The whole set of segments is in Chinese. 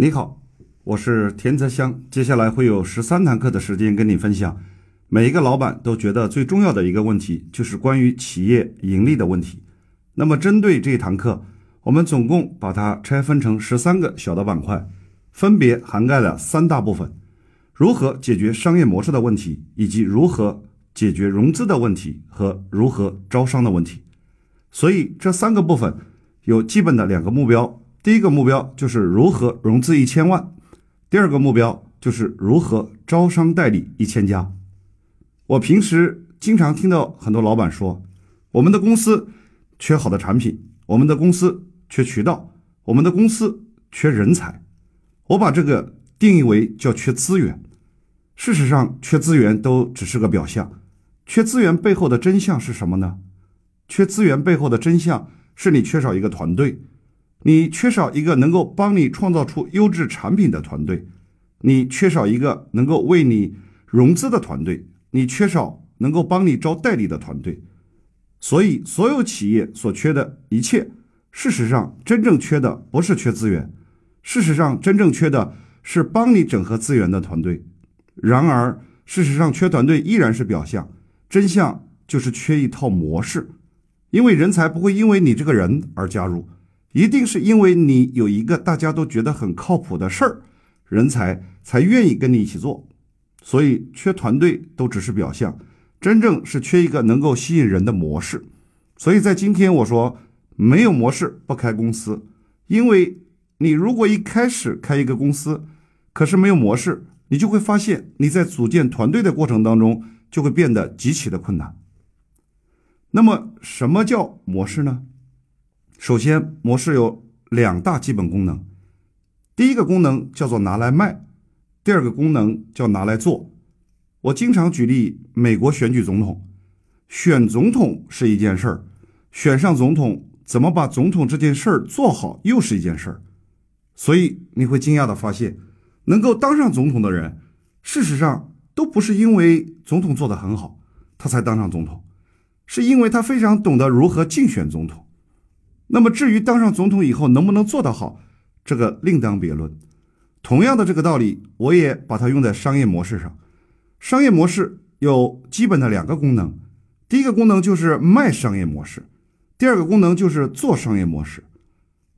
你好，我是田泽香。接下来会有十三堂课的时间跟你分享。每一个老板都觉得最重要的一个问题，就是关于企业盈利的问题。那么，针对这一堂课，我们总共把它拆分成十三个小的板块，分别涵盖了三大部分：如何解决商业模式的问题，以及如何解决融资的问题和如何招商的问题。所以，这三个部分有基本的两个目标。第一个目标就是如何融资一千万，第二个目标就是如何招商代理一千家。我平时经常听到很多老板说，我们的公司缺好的产品，我们的公司缺渠道，我们的公司缺人才。我把这个定义为叫缺资源。事实上，缺资源都只是个表象，缺资源背后的真相是什么呢？缺资源背后的真相是你缺少一个团队，你缺少一个能够帮你创造出优质产品的团队，你缺少一个能够为你融资的团队。你缺少能够帮你招代理的团队，所以所有企业所缺的一切，事实上真正缺的不是缺资源，事实上真正缺的是帮你整合资源的团队。然而，事实上缺团队依然是表象，真相就是缺一套模式。因为人才不会因为你这个人而加入，一定是因为你有一个大家都觉得很靠谱的事儿，人才才愿意跟你一起做。所以，缺团队都只是表象，真正是缺一个能够吸引人的模式。所以在今天，我说没有模式不开公司，因为你如果一开始开一个公司，可是没有模式，你就会发现你在组建团队的过程当中就会变得极其的困难。那么，什么叫模式呢？首先，模式有两大基本功能，第一个功能叫做拿来卖。第二个功能叫拿来做。我经常举例，美国选举总统，选总统是一件事儿，选上总统怎么把总统这件事儿做好又是一件事儿。所以你会惊讶的发现，能够当上总统的人，事实上都不是因为总统做得很好，他才当上总统，是因为他非常懂得如何竞选总统。那么至于当上总统以后能不能做得好，这个另当别论。同样的这个道理，我也把它用在商业模式上。商业模式有基本的两个功能，第一个功能就是卖商业模式，第二个功能就是做商业模式。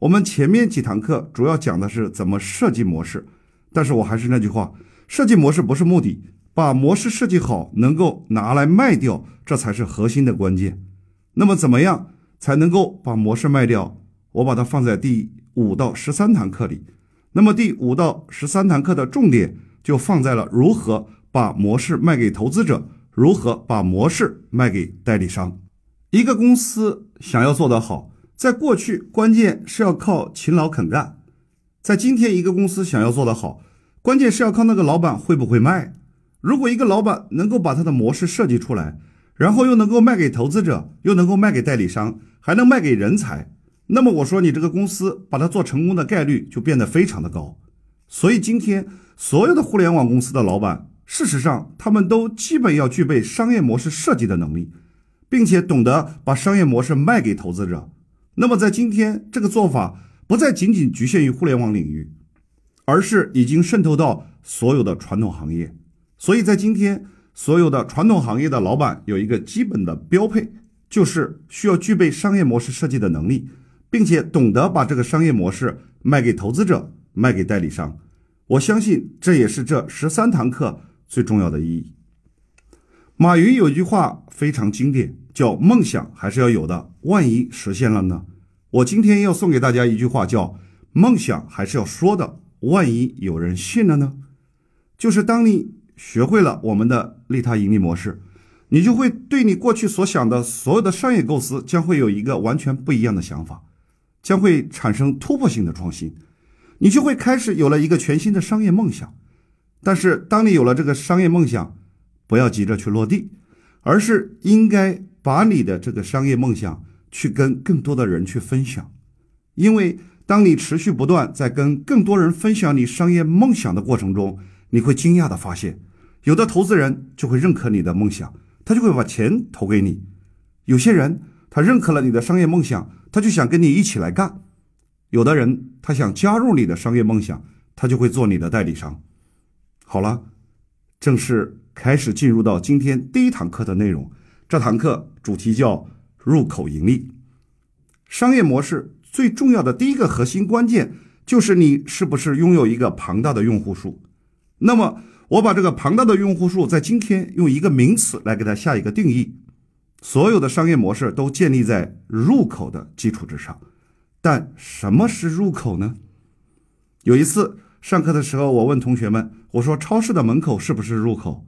我们前面几堂课主要讲的是怎么设计模式，但是我还是那句话，设计模式不是目的，把模式设计好，能够拿来卖掉，这才是核心的关键。那么怎么样才能够把模式卖掉？我把它放在第五到十三堂课里。那么第五到十三堂课的重点就放在了如何把模式卖给投资者，如何把模式卖给代理商。一个公司想要做得好，在过去关键是要靠勤劳肯干；在今天，一个公司想要做得好，关键是要靠那个老板会不会卖。如果一个老板能够把他的模式设计出来，然后又能够卖给投资者，又能够卖给代理商，还能卖给人才。那么我说，你这个公司把它做成功的概率就变得非常的高。所以今天所有的互联网公司的老板，事实上他们都基本要具备商业模式设计的能力，并且懂得把商业模式卖给投资者。那么在今天，这个做法不再仅仅局限于互联网领域，而是已经渗透到所有的传统行业。所以在今天，所有的传统行业的老板有一个基本的标配，就是需要具备商业模式设计的能力。并且懂得把这个商业模式卖给投资者、卖给代理商，我相信这也是这十三堂课最重要的意义。马云有一句话非常经典，叫“梦想还是要有的，万一实现了呢？”我今天要送给大家一句话，叫“梦想还是要说的，万一有人信了呢？”就是当你学会了我们的利他盈利模式，你就会对你过去所想的所有的商业构思，将会有一个完全不一样的想法。将会产生突破性的创新，你就会开始有了一个全新的商业梦想。但是，当你有了这个商业梦想，不要急着去落地，而是应该把你的这个商业梦想去跟更多的人去分享。因为当你持续不断在跟更多人分享你商业梦想的过程中，你会惊讶的发现，有的投资人就会认可你的梦想，他就会把钱投给你；有些人他认可了你的商业梦想。他就想跟你一起来干，有的人他想加入你的商业梦想，他就会做你的代理商。好了，正式开始进入到今天第一堂课的内容。这堂课主题叫入口盈利。商业模式最重要的第一个核心关键就是你是不是拥有一个庞大的用户数。那么，我把这个庞大的用户数在今天用一个名词来给它下一个定义。所有的商业模式都建立在入口的基础之上。但什么是入口呢？有一次上课的时候，我问同学们：“我说超市的门口是不是入口？”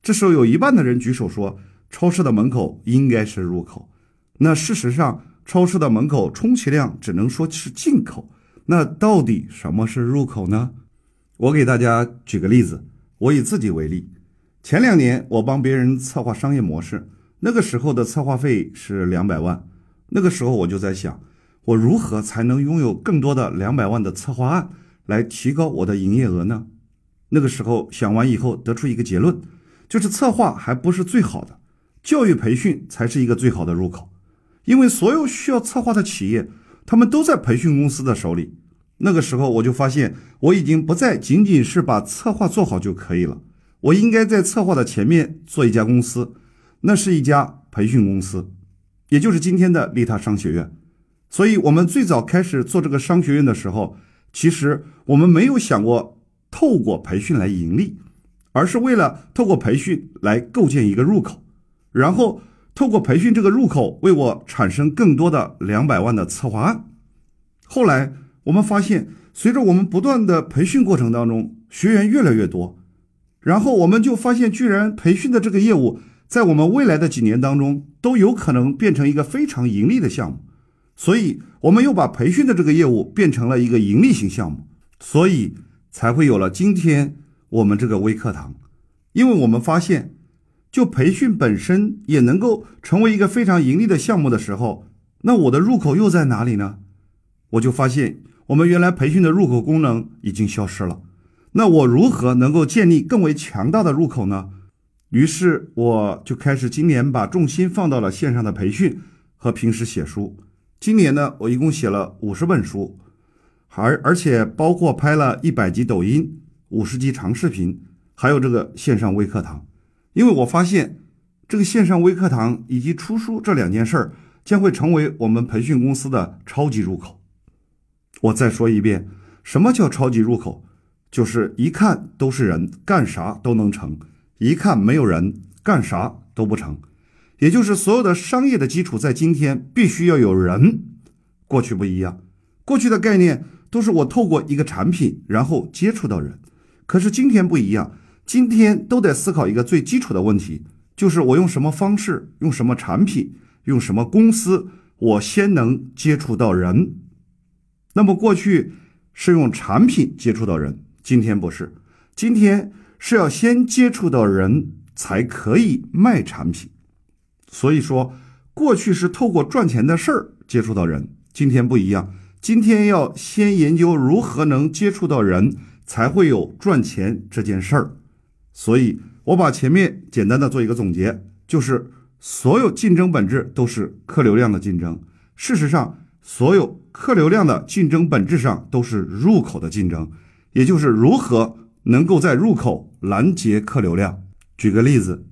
这时候有一半的人举手说：“超市的门口应该是入口。”那事实上，超市的门口充其量只能说是进口。那到底什么是入口呢？我给大家举个例子，我以自己为例，前两年我帮别人策划商业模式，那个时候的策划费是两百万，那个时候我就在想。我如何才能拥有更多的两百万的策划案，来提高我的营业额呢？那个时候想完以后，得出一个结论，就是策划还不是最好的，教育培训才是一个最好的入口。因为所有需要策划的企业，他们都在培训公司的手里。那个时候我就发现，我已经不再仅仅是把策划做好就可以了，我应该在策划的前面做一家公司，那是一家培训公司，也就是今天的利他商学院。所以，我们最早开始做这个商学院的时候，其实我们没有想过透过培训来盈利，而是为了透过培训来构建一个入口，然后透过培训这个入口为我产生更多的两百万的策划案。后来我们发现，随着我们不断的培训过程当中，学员越来越多，然后我们就发现，居然培训的这个业务在我们未来的几年当中都有可能变成一个非常盈利的项目。所以，我们又把培训的这个业务变成了一个盈利型项目，所以才会有了今天我们这个微课堂。因为我们发现，就培训本身也能够成为一个非常盈利的项目的时候，那我的入口又在哪里呢？我就发现，我们原来培训的入口功能已经消失了。那我如何能够建立更为强大的入口呢？于是，我就开始今年把重心放到了线上的培训和平时写书。今年呢，我一共写了五十本书，而而且包括拍了一百集抖音、五十集长视频，还有这个线上微课堂。因为我发现，这个线上微课堂以及出书这两件事儿，将会成为我们培训公司的超级入口。我再说一遍，什么叫超级入口？就是一看都是人，干啥都能成；一看没有人，干啥都不成。也就是所有的商业的基础，在今天必须要有人。过去不一样，过去的概念都是我透过一个产品，然后接触到人。可是今天不一样，今天都得思考一个最基础的问题，就是我用什么方式，用什么产品，用什么公司，我先能接触到人。那么过去是用产品接触到人，今天不是，今天是要先接触到人才可以卖产品。所以说，过去是透过赚钱的事儿接触到人，今天不一样。今天要先研究如何能接触到人，才会有赚钱这件事儿。所以，我把前面简单的做一个总结，就是所有竞争本质都是客流量的竞争。事实上，所有客流量的竞争本质上都是入口的竞争，也就是如何能够在入口拦截客流量。举个例子。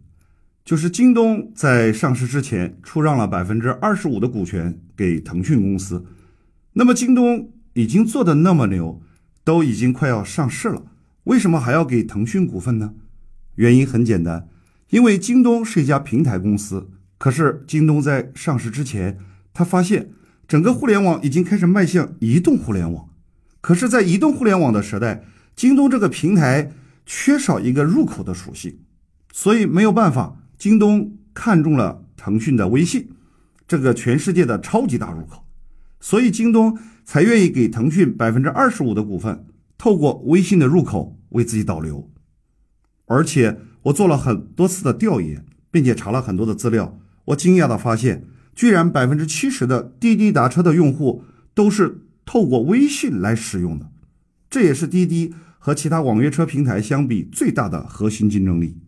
就是京东在上市之前出让了百分之二十五的股权给腾讯公司，那么京东已经做的那么牛，都已经快要上市了，为什么还要给腾讯股份呢？原因很简单，因为京东是一家平台公司，可是京东在上市之前，他发现整个互联网已经开始迈向移动互联网，可是，在移动互联网的时代，京东这个平台缺少一个入口的属性，所以没有办法。京东看中了腾讯的微信，这个全世界的超级大入口，所以京东才愿意给腾讯百分之二十五的股份，透过微信的入口为自己导流。而且我做了很多次的调研，并且查了很多的资料，我惊讶的发现，居然百分之七十的滴滴打车的用户都是透过微信来使用的，这也是滴滴和其他网约车平台相比最大的核心竞争力。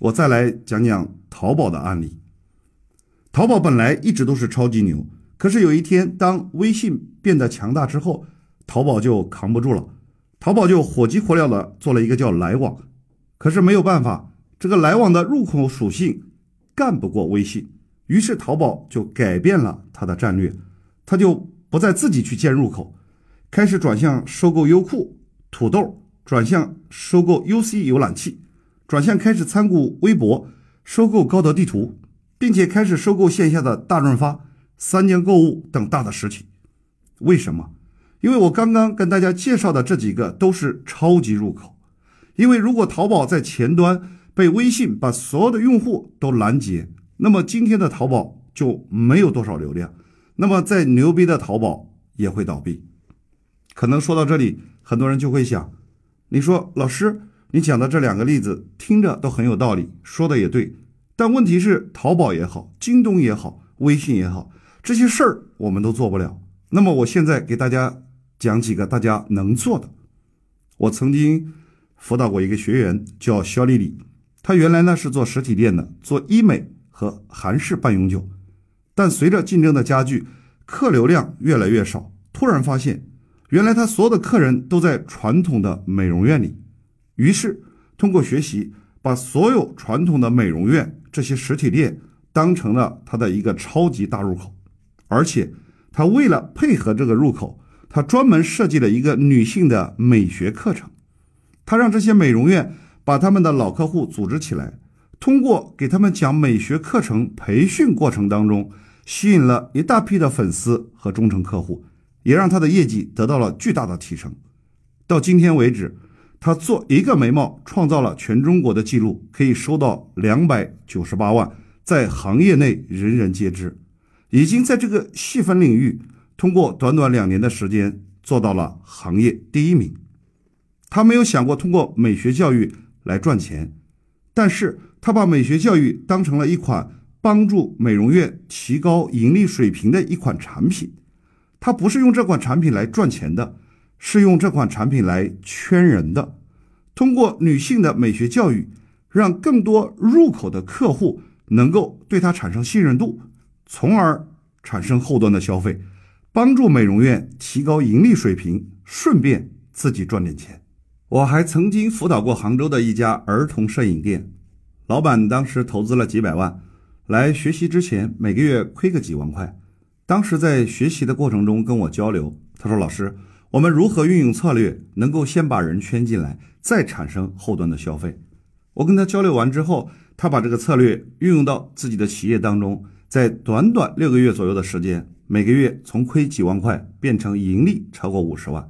我再来讲讲淘宝的案例。淘宝本来一直都是超级牛，可是有一天当微信变得强大之后，淘宝就扛不住了。淘宝就火急火燎的做了一个叫来往，可是没有办法，这个来往的入口属性干不过微信，于是淘宝就改变了它的战略，它就不再自己去建入口，开始转向收购优酷、土豆，转向收购 UC 浏览器，转向开始参股微博，收购高德地图，并且开始收购线下的大润发、三江购物等大的实体。为什么？因为我刚刚跟大家介绍的这几个都是超级入口，因为如果淘宝在前端被微信把所有的用户都拦截，那么今天的淘宝就没有多少流量，那么再牛逼的淘宝也会倒闭。可能说到这里，很多人就会想，你说老师，你讲的这两个例子听着都很有道理，说的也对，但问题是淘宝也好，京东也好，微信也好，这些事儿我们都做不了。那么我现在给大家。讲几个大家能做的。我曾经辅导过一个学员，叫肖丽丽。她原来呢是做实体店的，做医美和韩式半永久。但随着竞争的加剧，客流量越来越少。突然发现，原来她所有的客人都在传统的美容院里。于是通过学习，把所有传统的美容院这些实体店当成了他的一个超级大入口。而且他为了配合这个入口。他专门设计了一个女性的美学课程，他让这些美容院把他们的老客户组织起来，通过给他们讲美学课程培训过程当中，吸引了一大批的粉丝和忠诚客户，也让他的业绩得到了巨大的提升。到今天为止，他做一个眉毛创造了全中国的记录，可以收到两百九十八万，在行业内人人皆知，已经在这个细分领域。通过短短两年的时间做到了行业第一名，他没有想过通过美学教育来赚钱，但是他把美学教育当成了一款帮助美容院提高盈利水平的一款产品。他不是用这款产品来赚钱的，是用这款产品来圈人的。通过女性的美学教育，让更多入口的客户能够对他产生信任度，从而产生后端的消费。帮助美容院提高盈利水平，顺便自己赚点钱。我还曾经辅导过杭州的一家儿童摄影店，老板当时投资了几百万，来学习之前每个月亏个几万块。当时在学习的过程中跟我交流，他说：“老师，我们如何运用策略，能够先把人圈进来，再产生后端的消费？”我跟他交流完之后，他把这个策略运用到自己的企业当中，在短短六个月左右的时间。每个月从亏几万块变成盈利超过五十万，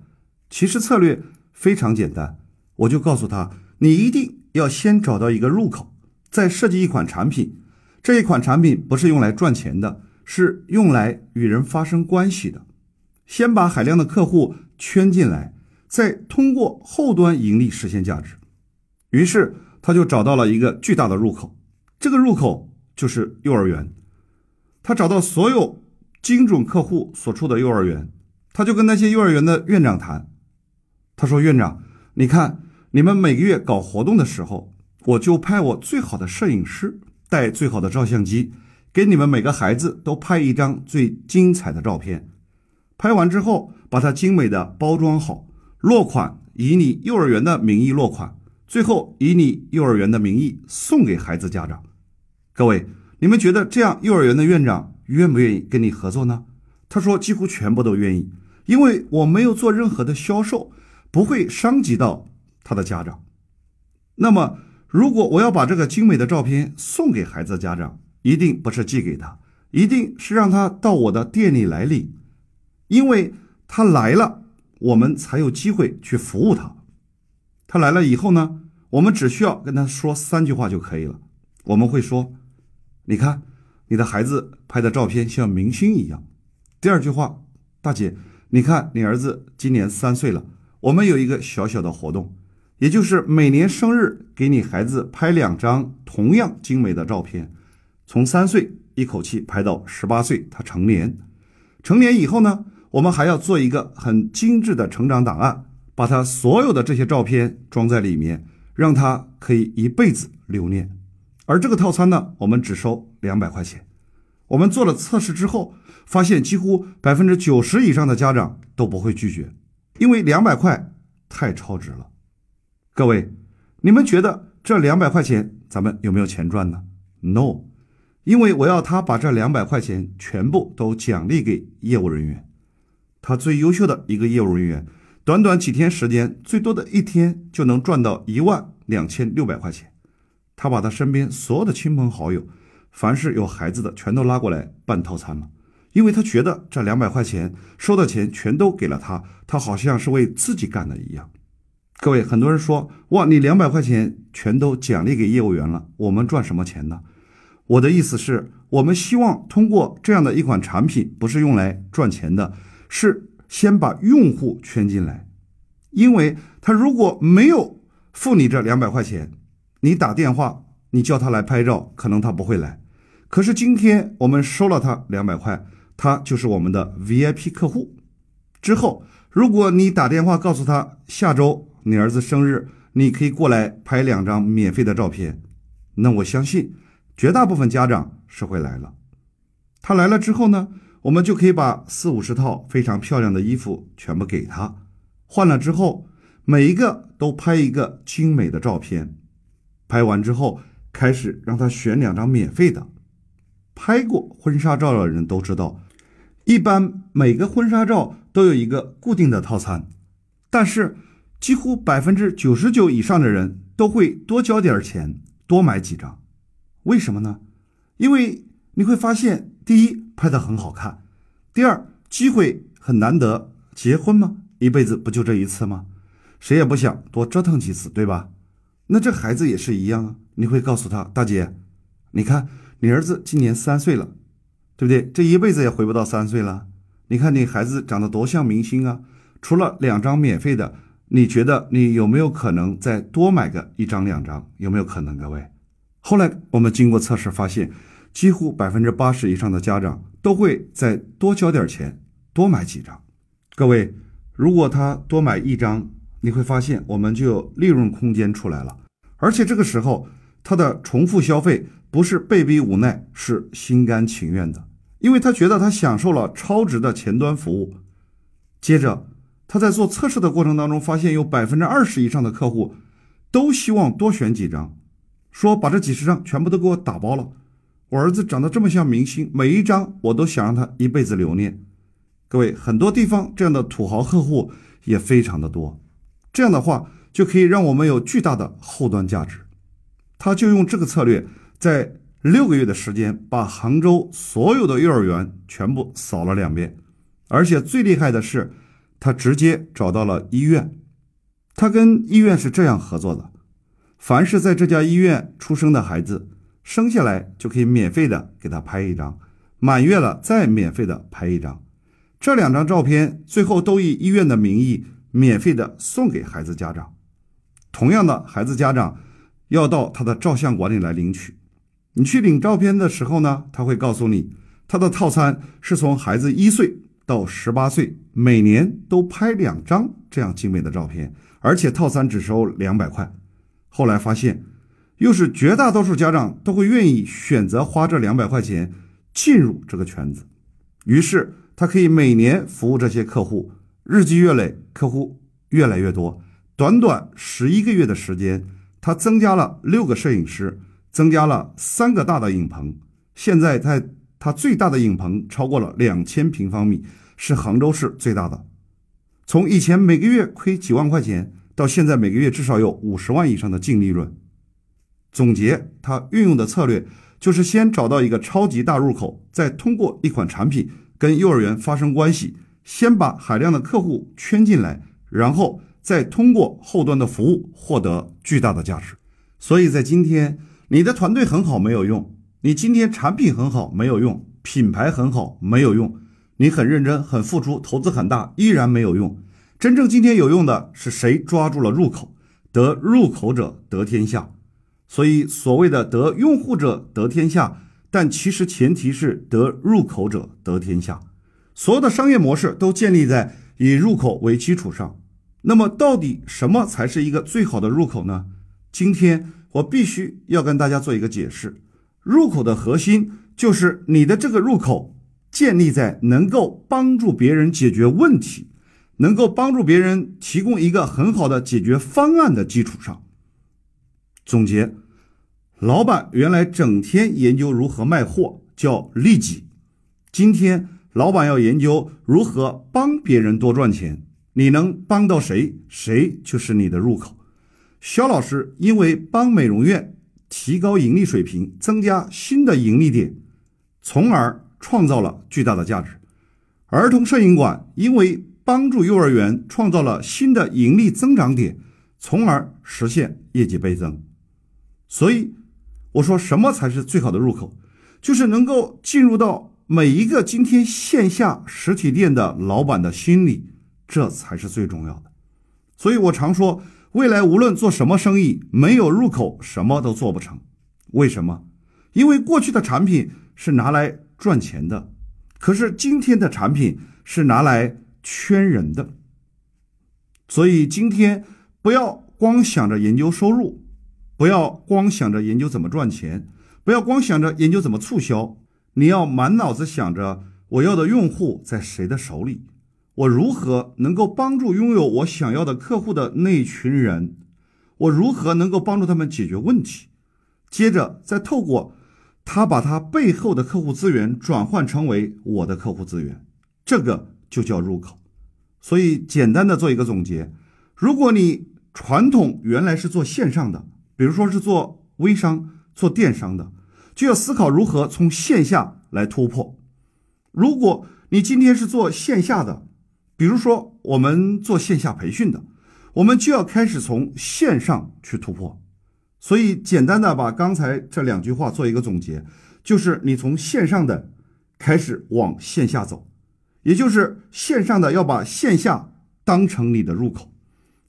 其实策略非常简单，我就告诉他，你一定要先找到一个入口，再设计一款产品。这一款产品不是用来赚钱的，是用来与人发生关系的。先把海量的客户圈进来，再通过后端盈利实现价值。于是他就找到了一个巨大的入口，这个入口就是幼儿园。他找到所有。精准客户所处的幼儿园，他就跟那些幼儿园的院长谈。他说：“院长，你看你们每个月搞活动的时候，我就派我最好的摄影师带最好的照相机，给你们每个孩子都拍一张最精彩的照片。拍完之后，把它精美的包装好，落款以你幼儿园的名义落款，最后以你幼儿园的名义送给孩子家长。各位，你们觉得这样幼儿园的院长？”愿不愿意跟你合作呢？他说几乎全部都愿意，因为我没有做任何的销售，不会伤及到他的家长。那么，如果我要把这个精美的照片送给孩子的家长，一定不是寄给他，一定是让他到我的店里来领，因为他来了，我们才有机会去服务他。他来了以后呢，我们只需要跟他说三句话就可以了。我们会说，你看。你的孩子拍的照片像明星一样。第二句话，大姐，你看你儿子今年三岁了，我们有一个小小的活动，也就是每年生日给你孩子拍两张同样精美的照片，从三岁一口气拍到十八岁，他成年。成年以后呢，我们还要做一个很精致的成长档案，把他所有的这些照片装在里面，让他可以一辈子留念。而这个套餐呢，我们只收两百块钱。我们做了测试之后，发现几乎百分之九十以上的家长都不会拒绝，因为两百块太超值了。各位，你们觉得这两百块钱咱们有没有钱赚呢？No，因为我要他把这两百块钱全部都奖励给业务人员。他最优秀的一个业务人员，短短几天时间，最多的一天就能赚到一万两千六百块钱。他把他身边所有的亲朋好友，凡是有孩子的，全都拉过来办套餐了，因为他觉得这两百块钱收的钱全都给了他，他好像是为自己干的一样。各位，很多人说哇，你两百块钱全都奖励给业务员了，我们赚什么钱呢？我的意思是，我们希望通过这样的一款产品，不是用来赚钱的。是先把用户圈进来，因为他如果没有付你这两百块钱，你打电话你叫他来拍照，可能他不会来。可是今天我们收了他两百块，他就是我们的 VIP 客户。之后，如果你打电话告诉他下周你儿子生日，你可以过来拍两张免费的照片，那我相信绝大部分家长是会来了。他来了之后呢？我们就可以把四五十套非常漂亮的衣服全部给他，换了之后，每一个都拍一个精美的照片，拍完之后开始让他选两张免费的。拍过婚纱照的人都知道，一般每个婚纱照都有一个固定的套餐，但是几乎百分之九十九以上的人都会多交点钱，多买几张。为什么呢？因为你会发现，第一。拍的很好看。第二，机会很难得，结婚吗？一辈子不就这一次吗？谁也不想多折腾几次，对吧？那这孩子也是一样啊。你会告诉他，大姐，你看你儿子今年三岁了，对不对？这一辈子也回不到三岁了。你看你孩子长得多像明星啊！除了两张免费的，你觉得你有没有可能再多买个一张两张？有没有可能？各位，后来我们经过测试发现。几乎百分之八十以上的家长都会再多交点钱，多买几张。各位，如果他多买一张，你会发现我们就有利润空间出来了。而且这个时候，他的重复消费不是被逼无奈，是心甘情愿的，因为他觉得他享受了超值的前端服务。接着，他在做测试的过程当中，发现有百分之二十以上的客户都希望多选几张，说把这几十张全部都给我打包了。我儿子长得这么像明星，每一张我都想让他一辈子留念。各位，很多地方这样的土豪客户也非常的多，这样的话就可以让我们有巨大的后端价值。他就用这个策略，在六个月的时间，把杭州所有的幼儿园全部扫了两遍，而且最厉害的是，他直接找到了医院。他跟医院是这样合作的：凡是在这家医院出生的孩子。生下来就可以免费的给他拍一张，满月了再免费的拍一张，这两张照片最后都以医院的名义免费的送给孩子家长。同样的，孩子家长要到他的照相馆里来领取。你去领照片的时候呢，他会告诉你，他的套餐是从孩子一岁到十八岁，每年都拍两张这样精美的照片，而且套餐只收两百块。后来发现。又是绝大多数家长都会愿意选择花这两百块钱进入这个圈子，于是他可以每年服务这些客户，日积月累，客户越来越多。短短十一个月的时间，他增加了六个摄影师，增加了三个大的影棚。现在在他最大的影棚超过了两千平方米，是杭州市最大的。从以前每个月亏几万块钱，到现在每个月至少有五十万以上的净利润。总结他运用的策略，就是先找到一个超级大入口，再通过一款产品跟幼儿园发生关系，先把海量的客户圈进来，然后再通过后端的服务获得巨大的价值。所以在今天，你的团队很好没有用，你今天产品很好没有用，品牌很好没有用，你很认真很付出，投资很大依然没有用。真正今天有用的是谁抓住了入口，得入口者得天下。所以，所谓的得用户者得天下，但其实前提是得入口者得天下。所有的商业模式都建立在以入口为基础上。那么，到底什么才是一个最好的入口呢？今天我必须要跟大家做一个解释。入口的核心就是你的这个入口建立在能够帮助别人解决问题，能够帮助别人提供一个很好的解决方案的基础上。总结：老板原来整天研究如何卖货，叫利己；今天老板要研究如何帮别人多赚钱。你能帮到谁，谁就是你的入口。肖老师因为帮美容院提高盈利水平，增加新的盈利点，从而创造了巨大的价值。儿童摄影馆因为帮助幼儿园创造了新的盈利增长点，从而实现业绩倍增。所以，我说什么才是最好的入口？就是能够进入到每一个今天线下实体店的老板的心里。这才是最重要的，所以我常说，未来无论做什么生意，没有入口，什么都做不成。为什么？因为过去的产品是拿来赚钱的，可是今天的产品是拿来圈人的。所以今天不要光想着研究收入，不要光想着研究怎么赚钱，不要光想着研究怎么促销，你要满脑子想着我要的用户在谁的手里。我如何能够帮助拥有我想要的客户的那群人？我如何能够帮助他们解决问题？接着再透过他把他背后的客户资源转换成为我的客户资源，这个就叫入口。所以简单的做一个总结：如果你传统原来是做线上的，比如说是做微商、做电商的，就要思考如何从线下来突破；如果你今天是做线下的，比如说，我们做线下培训的，我们就要开始从线上去突破。所以，简单的把刚才这两句话做一个总结，就是你从线上的开始往线下走，也就是线上的要把线下当成你的入口。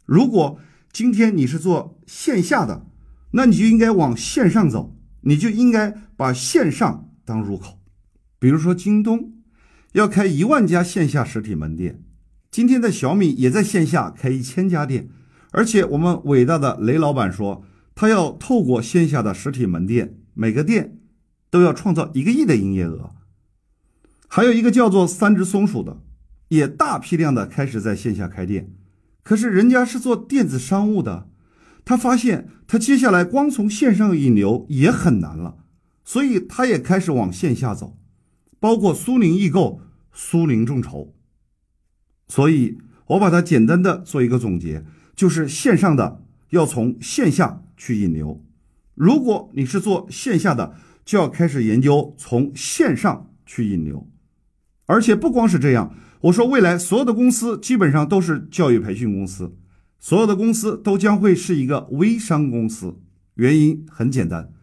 如果今天你是做线下的，那你就应该往线上走，你就应该把线上当入口。比如说，京东要开一万家线下实体门店。今天的小米也在线下开一千家店，而且我们伟大的雷老板说，他要透过线下的实体门店，每个店都要创造一个亿的营业额。还有一个叫做三只松鼠的，也大批量的开始在线下开店，可是人家是做电子商务的，他发现他接下来光从线上引流也很难了，所以他也开始往线下走，包括苏宁易购、苏宁众筹。所以，我把它简单的做一个总结，就是线上的要从线下去引流。如果你是做线下的，就要开始研究从线上去引流。而且不光是这样，我说未来所有的公司基本上都是教育培训公司，所有的公司都将会是一个微商公司。原因很简单，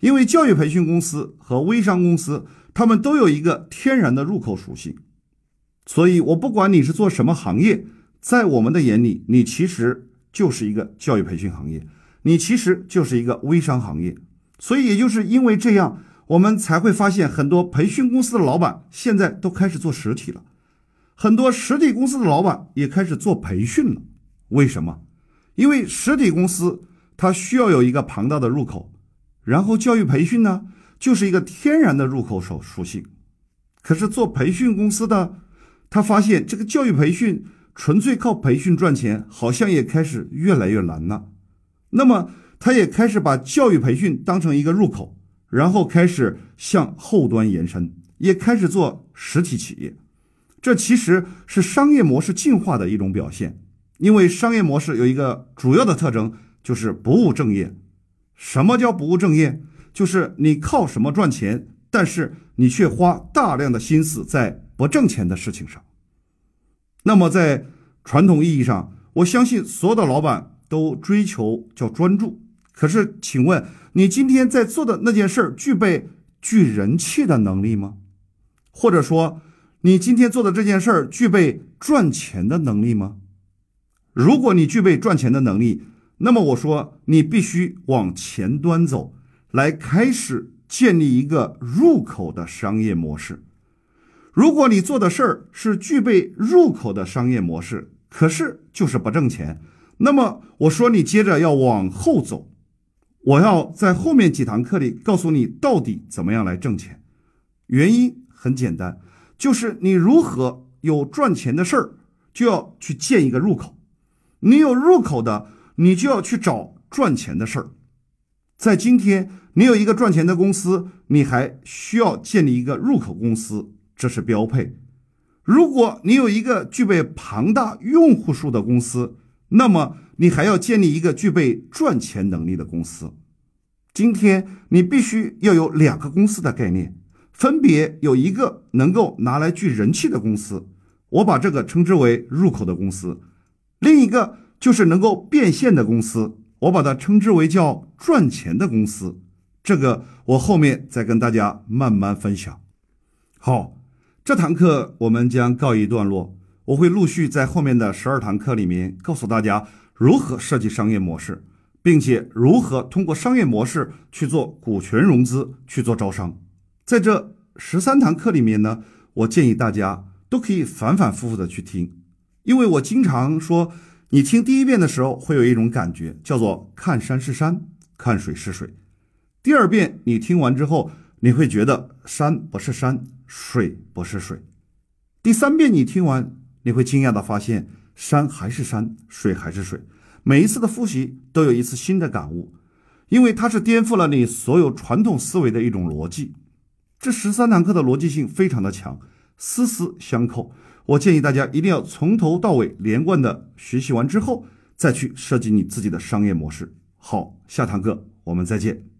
因为教育培训公司和微商公司，他们都有一个天然的入口属性。所以，我不管你是做什么行业，在我们的眼里，你其实就是一个教育培训行业，你其实就是一个微商行业。所以，也就是因为这样，我们才会发现很多培训公司的老板现在都开始做实体了，很多实体公司的老板也开始做培训了。为什么？因为实体公司它需要有一个庞大的入口，然后教育培训呢，就是一个天然的入口手属性。可是做培训公司的。他发现这个教育培训纯粹靠培训赚钱，好像也开始越来越难了。那么，他也开始把教育培训当成一个入口，然后开始向后端延伸，也开始做实体企业。这其实是商业模式进化的一种表现。因为商业模式有一个主要的特征，就是不务正业。什么叫不务正业？就是你靠什么赚钱，但是你却花大量的心思在。不挣钱的事情上，那么在传统意义上，我相信所有的老板都追求叫专注。可是，请问你今天在做的那件事儿具备聚人气的能力吗？或者说，你今天做的这件事儿具备赚钱的能力吗？如果你具备赚钱的能力，那么我说你必须往前端走，来开始建立一个入口的商业模式。如果你做的事儿是具备入口的商业模式，可是就是不挣钱，那么我说你接着要往后走，我要在后面几堂课里告诉你到底怎么样来挣钱。原因很简单，就是你如何有赚钱的事儿，就要去建一个入口。你有入口的，你就要去找赚钱的事儿。在今天，你有一个赚钱的公司，你还需要建立一个入口公司，这是标配。如果你有一个具备庞大用户数的公司，那么你还要建立一个具备赚钱能力的公司。今天你必须要有两个公司的概念，分别有一个能够拿来聚人气的公司，我把这个称之为入口的公司；另一个就是能够变现的公司，我把它称之为叫赚钱的公司。这个我后面再跟大家慢慢分享。好。这堂课我们将告一段落，我会陆续在后面的十二堂课里面告诉大家如何设计商业模式，并且如何通过商业模式去做股权融资、去做招商。在这十三堂课里面呢，我建议大家都可以反反复复的去听，因为我经常说，你听第一遍的时候会有一种感觉，叫做看山是山，看水是水；第二遍你听完之后，你会觉得山不是山。水不是水，第三遍你听完，你会惊讶的发现，山还是山，水还是水。每一次的复习都有一次新的感悟，因为它是颠覆了你所有传统思维的一种逻辑。这十三堂课的逻辑性非常的强，丝丝相扣。我建议大家一定要从头到尾连贯的学习完之后，再去设计你自己的商业模式。好，下堂课我们再见。